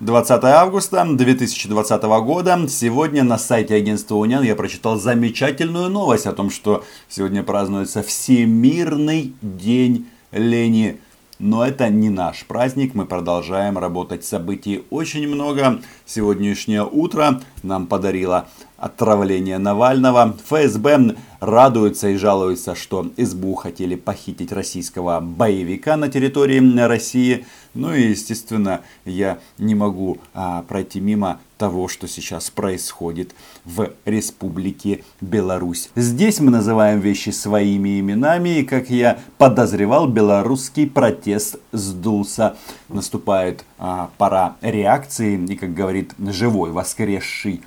20 августа 2020 года. Сегодня на сайте агентства Униан я прочитал замечательную новость о том, что сегодня празднуется Всемирный день лени. Но это не наш праздник, мы продолжаем работать. Событий очень много. Сегодняшнее утро нам подарило отравление Навального. ФСБ радуется и жалуется, что СБУ хотели похитить российского боевика на территории России. Ну и, естественно, я не могу а, пройти мимо того, что сейчас происходит в Республике Беларусь. Здесь мы называем вещи своими именами, и, как я подозревал, белорусский протест сдулся. Наступает а, пора реакции, и, как говорит живой, воскресший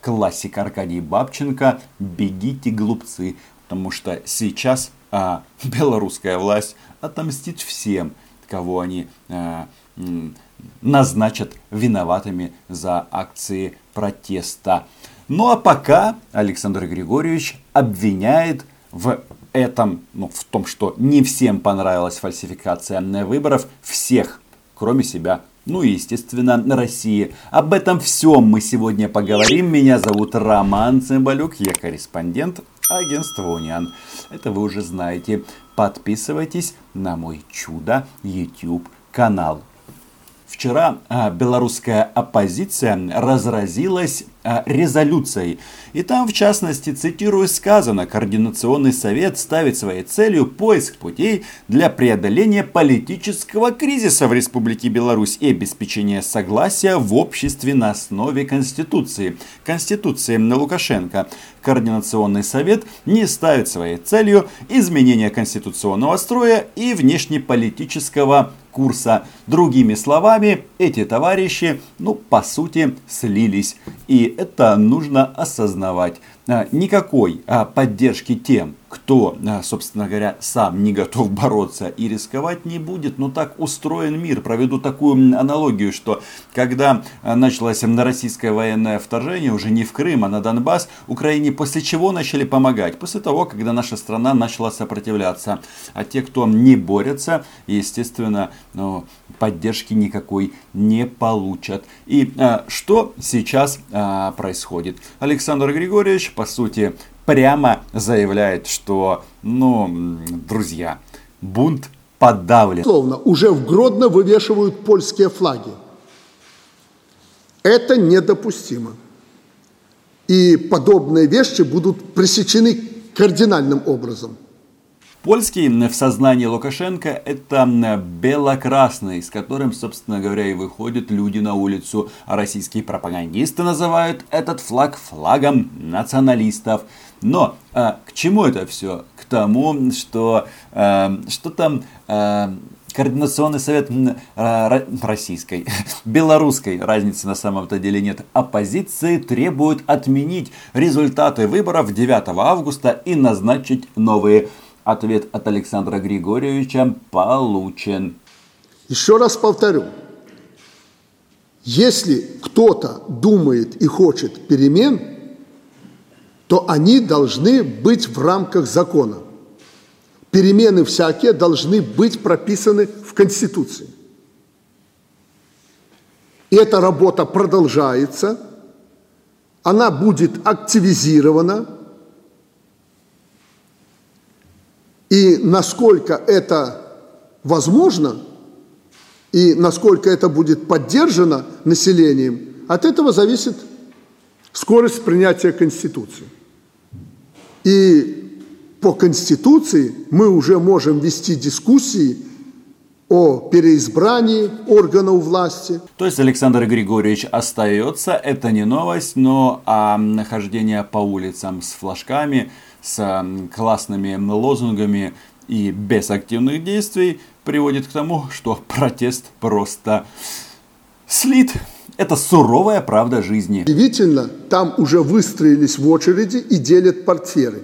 классик Аркадий Бабченко «Бегите, глупцы», потому что сейчас а, белорусская власть отомстит всем, кого они а, назначат виноватыми за акции протеста. Ну а пока Александр Григорьевич обвиняет в этом, ну, в том, что не всем понравилась фальсификация выборов, всех, кроме себя ну и, естественно, России. Об этом всем мы сегодня поговорим. Меня зовут Роман Цымбалюк, я корреспондент агентства Униан. Это вы уже знаете. Подписывайтесь на мой чудо YouTube канал. Вчера а, белорусская оппозиция разразилась резолюцией. И там, в частности, цитирую, сказано, Координационный совет ставит своей целью поиск путей для преодоления политического кризиса в Республике Беларусь и обеспечения согласия в обществе на основе Конституции. Конституции на Лукашенко. Координационный совет не ставит своей целью изменения конституционного строя и внешнеполитического курса. Другими словами, эти товарищи, ну, по сути, слились. И это нужно осознавать. А, никакой а, поддержки тем, кто, а, собственно говоря, сам не готов бороться и рисковать не будет. Но так устроен мир. Проведу такую аналогию, что когда началось на российское военное вторжение, уже не в Крым, а на Донбасс, Украине после чего начали помогать? После того, когда наша страна начала сопротивляться. А те, кто не борется, естественно, ну, поддержки никакой не получат. И что сейчас происходит? Александр Григорьевич по сути, прямо заявляет, что, ну, друзья, бунт подавлен. Словно уже в Гродно вывешивают польские флаги. Это недопустимо. И подобные вещи будут пресечены кардинальным образом. Польский в сознании Лукашенко это бело-красный, с которым, собственно говоря, и выходят люди на улицу. А российские пропагандисты называют этот флаг флагом националистов. Но а, к чему это все? К тому, что, а, что там а, Координационный совет российской, белорусской, разницы на самом-то деле нет, оппозиции требует отменить результаты выборов 9 августа и назначить новые. Ответ от Александра Григорьевича получен. Еще раз повторю. Если кто-то думает и хочет перемен, то они должны быть в рамках закона. Перемены всякие должны быть прописаны в Конституции. И эта работа продолжается, она будет активизирована – И насколько это возможно, и насколько это будет поддержано населением, от этого зависит скорость принятия Конституции. И по Конституции мы уже можем вести дискуссии о переизбрании органов власти. То есть Александр Григорьевич остается, это не новость, но а нахождение по улицам с флажками – с классными лозунгами и без активных действий приводит к тому, что протест просто слит. Это суровая правда жизни. Удивительно, там уже выстроились в очереди и делят портфели.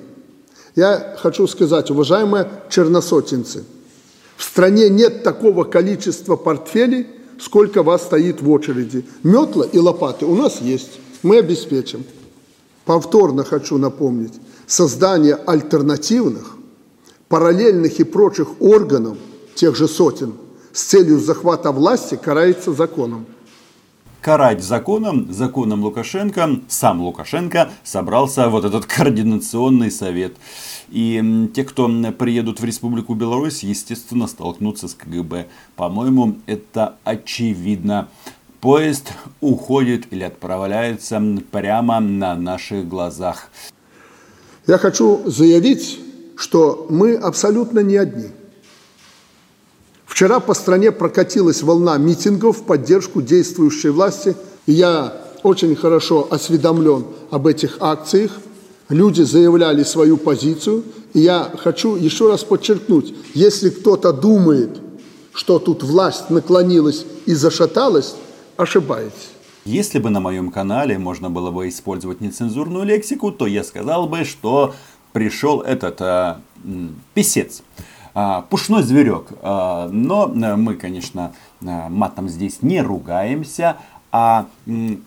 Я хочу сказать, уважаемые черносотенцы, в стране нет такого количества портфелей, сколько вас стоит в очереди. Метла и лопаты у нас есть, мы обеспечим. Повторно хочу напомнить, создание альтернативных, параллельных и прочих органов, тех же сотен, с целью захвата власти карается законом. карать законом, законом Лукашенко, сам Лукашенко собрался вот этот координационный совет. И те, кто приедут в Республику Беларусь, естественно, столкнутся с КГБ. По-моему, это очевидно. Поезд уходит или отправляется прямо на наших глазах. Я хочу заявить, что мы абсолютно не одни. Вчера по стране прокатилась волна митингов в поддержку действующей власти. И я очень хорошо осведомлен об этих акциях. Люди заявляли свою позицию. И я хочу еще раз подчеркнуть, если кто-то думает, что тут власть наклонилась и зашаталась, ошибаетесь. Если бы на моем канале можно было бы использовать нецензурную лексику, то я сказал бы, что пришел этот а, писец. А, пушной зверек. А, но э, мы, конечно, э, матом здесь не ругаемся. А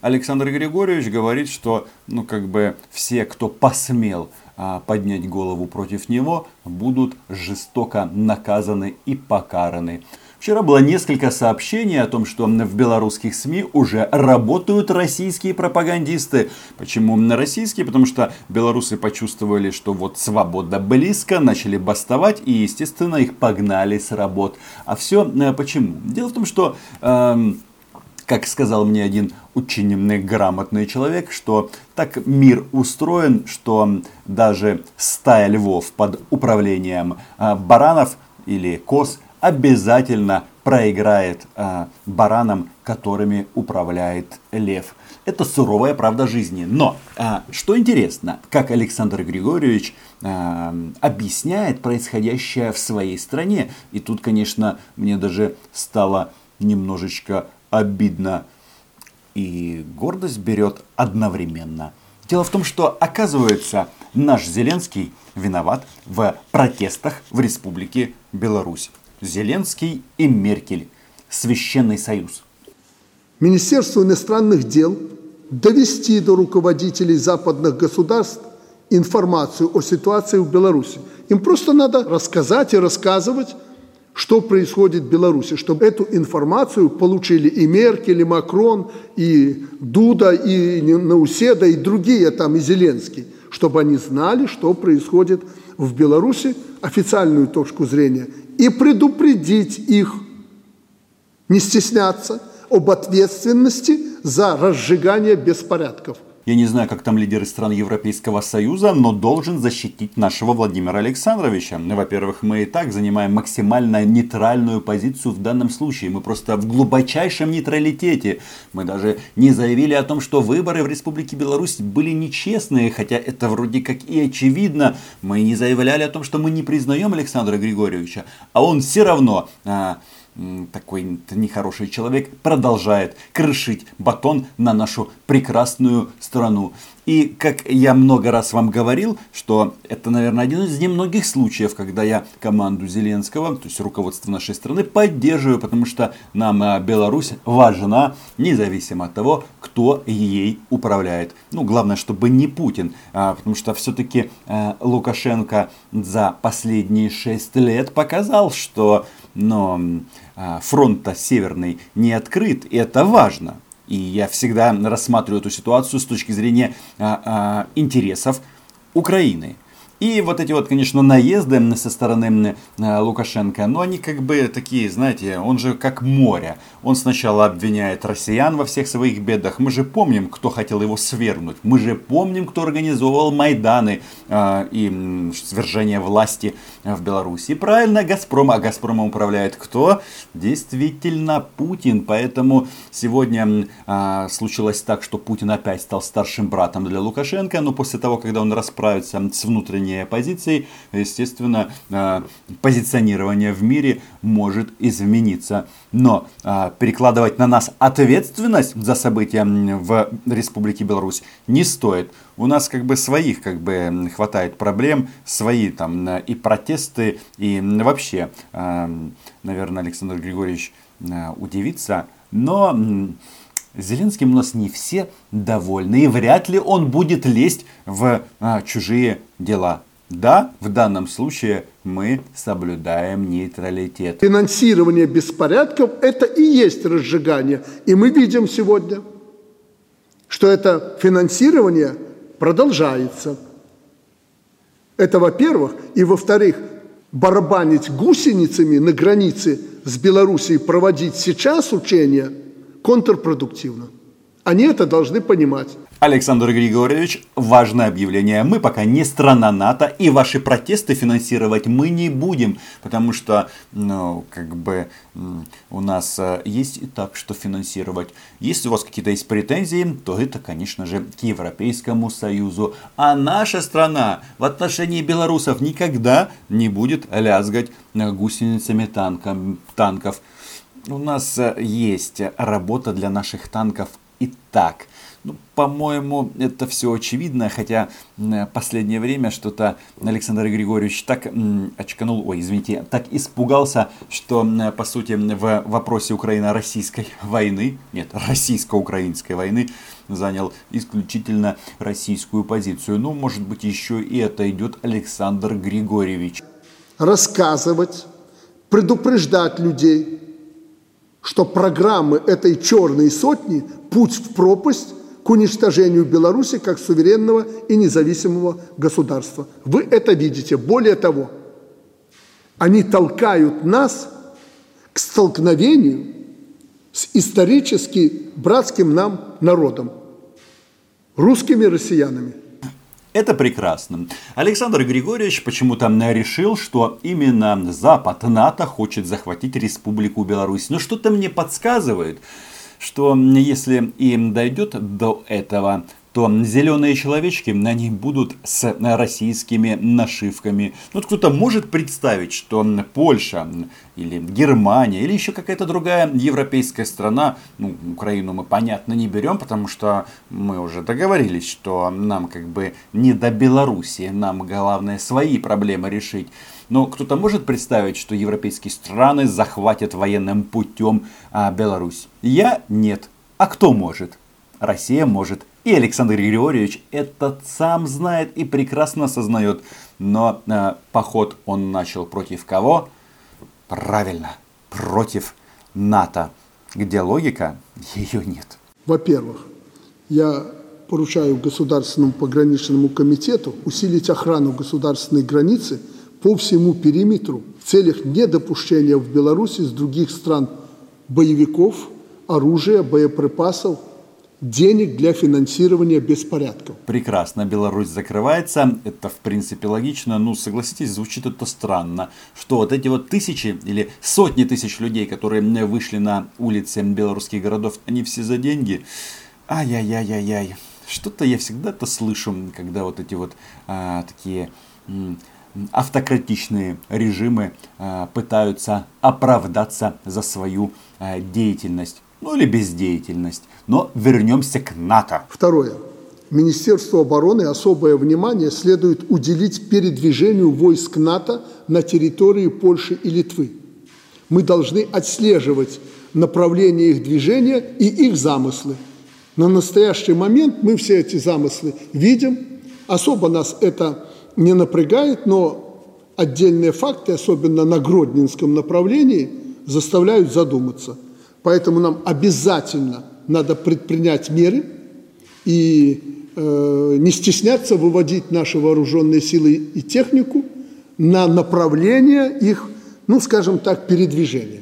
Александр Григорьевич говорит, что ну, как бы все, кто посмел а, поднять голову против него, будут жестоко наказаны и покараны. Вчера было несколько сообщений о том, что в белорусских СМИ уже работают российские пропагандисты. Почему на российские? Потому что белорусы почувствовали, что вот свобода близко, начали бастовать и, естественно, их погнали с работ. А все э, почему? Дело в том, что... Э, как сказал мне один очень грамотный человек, что так мир устроен, что даже стая львов под управлением э, баранов или коз – обязательно проиграет э, баранам, которыми управляет лев. Это суровая правда жизни. Но э, что интересно, как Александр Григорьевич э, объясняет происходящее в своей стране. И тут, конечно, мне даже стало немножечко обидно. И гордость берет одновременно. Дело в том, что оказывается наш Зеленский виноват в протестах в Республике Беларусь. Зеленский и Меркель. Священный союз. Министерство иностранных дел довести до руководителей западных государств информацию о ситуации в Беларуси. Им просто надо рассказать и рассказывать, что происходит в Беларуси, чтобы эту информацию получили и Меркель, и Макрон, и Дуда, и Науседа, и другие там, и Зеленский, чтобы они знали, что происходит в Беларуси, официальную точку зрения, и предупредить их, не стесняться об ответственности за разжигание беспорядков – я не знаю, как там лидеры стран Европейского Союза, но должен защитить нашего Владимира Александровича. Во-первых, мы и так занимаем максимально нейтральную позицию в данном случае. Мы просто в глубочайшем нейтралитете. Мы даже не заявили о том, что выборы в Республике Беларусь были нечестные, хотя это вроде как и очевидно. Мы не заявляли о том, что мы не признаем Александра Григорьевича, а он все равно... А, такой нехороший человек продолжает крышить батон на нашу прекрасную страну. И как я много раз вам говорил, что это, наверное, один из немногих случаев, когда я команду Зеленского, то есть руководство нашей страны, поддерживаю, потому что нам э, Беларусь важна, независимо от того, кто ей управляет. Ну, главное, чтобы не Путин, а, потому что все-таки э, Лукашенко за последние шесть лет показал, что но а, фронт-то северный не открыт, это важно. И я всегда рассматриваю эту ситуацию с точки зрения а, а, интересов Украины. И вот эти вот, конечно, наезды со стороны э, Лукашенко, но они как бы такие, знаете, он же как море. Он сначала обвиняет россиян во всех своих бедах. Мы же помним, кто хотел его свергнуть. Мы же помним, кто организовывал Майданы э, и свержение власти в Беларуси. Правильно, Газпром. А Газпромом управляет кто? Действительно, Путин. Поэтому сегодня э, случилось так, что Путин опять стал старшим братом для Лукашенко. Но после того, когда он расправится с внутренней изменения позиций, естественно, э, позиционирование в мире может измениться. Но э, перекладывать на нас ответственность за события в Республике Беларусь не стоит. У нас как бы своих как бы хватает проблем, свои там э, и протесты, и вообще, наверное, Александр Григорьевич удивится, но Зеленским у нас не все довольны, и вряд ли он будет лезть в а, чужие дела. Да, в данном случае мы соблюдаем нейтралитет. Финансирование беспорядков – это и есть разжигание. И мы видим сегодня, что это финансирование продолжается. Это во-первых. И во-вторых, барабанить гусеницами на границе с Белоруссией, проводить сейчас учения контрпродуктивно. Они это должны понимать. Александр Григорьевич, важное объявление. Мы пока не страна НАТО, и ваши протесты финансировать мы не будем, потому что, ну, как бы, у нас э, есть и так, что финансировать. Если у вас какие-то есть претензии, то это, конечно же, к Европейскому Союзу. А наша страна в отношении белорусов никогда не будет лязгать гусеницами танком, танков. У нас э, есть работа для наших танков и так. Ну, по-моему, это все очевидно, хотя последнее время что-то Александр Григорьевич так очканул, ой, извините, так испугался, что, по сути, в вопросе Украино-российской войны, нет, российско-украинской войны, занял исключительно российскую позицию. Ну, может быть, еще и это идет Александр Григорьевич. Рассказывать, предупреждать людей, что программы этой черной сотни – путь в пропасть к уничтожению Беларуси как суверенного и независимого государства. Вы это видите. Более того, они толкают нас к столкновению с исторически братским нам народом, русскими россиянами. Это прекрасно. Александр Григорьевич почему-то решил, что именно Запад НАТО хочет захватить Республику Беларусь. Но что-то мне подсказывает, что если им дойдет до этого, то зеленые человечки, они будут с российскими нашивками. Ну, вот кто-то может представить, что Польша или Германия или еще какая-то другая европейская страна, ну, Украину мы, понятно, не берем, потому что мы уже договорились, что нам как бы не до Беларуси, нам главное свои проблемы решить. Но кто-то может представить, что европейские страны захватят военным путем а, Беларусь? Я нет. А кто может? Россия может. И Александр Григорьевич этот сам знает и прекрасно осознает. Но э, поход он начал против кого? Правильно, против НАТО. Где логика? Ее нет. Во-первых, я поручаю Государственному пограничному комитету усилить охрану государственной границы – по всему периметру в целях недопущения в Беларуси с других стран боевиков, оружия, боеприпасов, денег для финансирования беспорядков. Прекрасно, Беларусь закрывается, это в принципе логично, ну согласитесь, звучит это странно, что вот эти вот тысячи или сотни тысяч людей, которые вышли на улицы белорусских городов, они все за деньги, ай-яй-яй-яй-яй, что-то я всегда-то слышу, когда вот эти вот а, такие автократичные режимы э, пытаются оправдаться за свою э, деятельность. Ну или бездеятельность. Но вернемся к НАТО. Второе. Министерству обороны особое внимание следует уделить передвижению войск НАТО на территории Польши и Литвы. Мы должны отслеживать направление их движения и их замыслы. На настоящий момент мы все эти замыслы видим. Особо нас это не напрягает, но отдельные факты, особенно на Гродненском направлении, заставляют задуматься. Поэтому нам обязательно надо предпринять меры и э, не стесняться выводить наши вооруженные силы и технику на направление их, ну, скажем так, передвижения.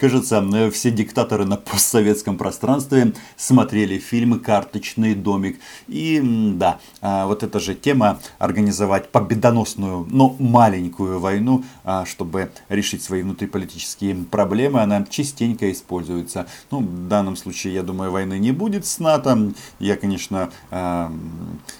Кажется, все диктаторы на постсоветском пространстве смотрели фильмы «Карточный домик». И да, а, вот эта же тема организовать победоносную, но маленькую войну, а, чтобы решить свои внутриполитические проблемы, она частенько используется. Ну, в данном случае, я думаю, войны не будет с НАТО. Я, конечно, а,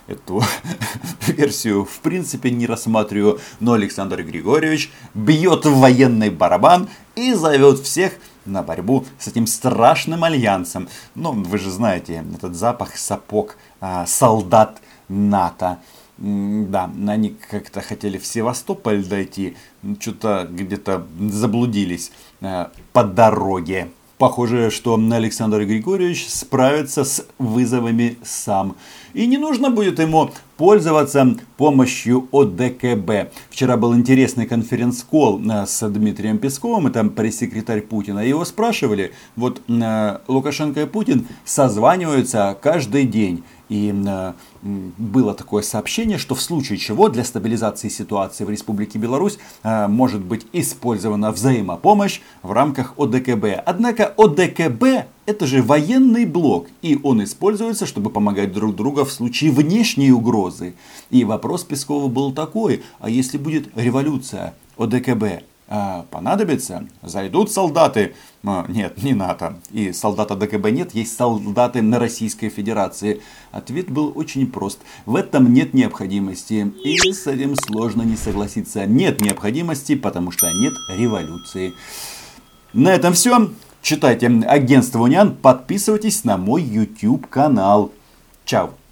эту версию в принципе не рассматриваю, но Александр Григорьевич бьет военный барабан и зовет всех на борьбу с этим страшным альянсом. Ну, вы же знаете, этот запах сапог а, солдат НАТО. Да, они как-то хотели в Севастополь дойти, что-то где-то заблудились э, по дороге. Похоже, что Александр Григорьевич справится с вызовами сам. И не нужно будет ему пользоваться помощью ОДКБ. Вчера был интересный конференц-колл э, с Дмитрием Песковым, это пресс-секретарь Путина. Его спрашивали, вот э, Лукашенко и Путин созваниваются каждый день. И э, было такое сообщение, что в случае чего для стабилизации ситуации в Республике Беларусь э, может быть использована взаимопомощь в рамках ОДКБ. Однако ОДКБ это же военный блок, и он используется, чтобы помогать друг другу в случае внешней угрозы. И вопрос Пескова был такой, а если будет революция ОДКБ, понадобится, зайдут солдаты, а, нет, не НАТО, и солдата ДКБ нет, есть солдаты на Российской Федерации. Ответ был очень прост. В этом нет необходимости, и с этим сложно не согласиться. Нет необходимости, потому что нет революции. На этом все. Читайте агентство Униан, подписывайтесь на мой YouTube канал. Чао.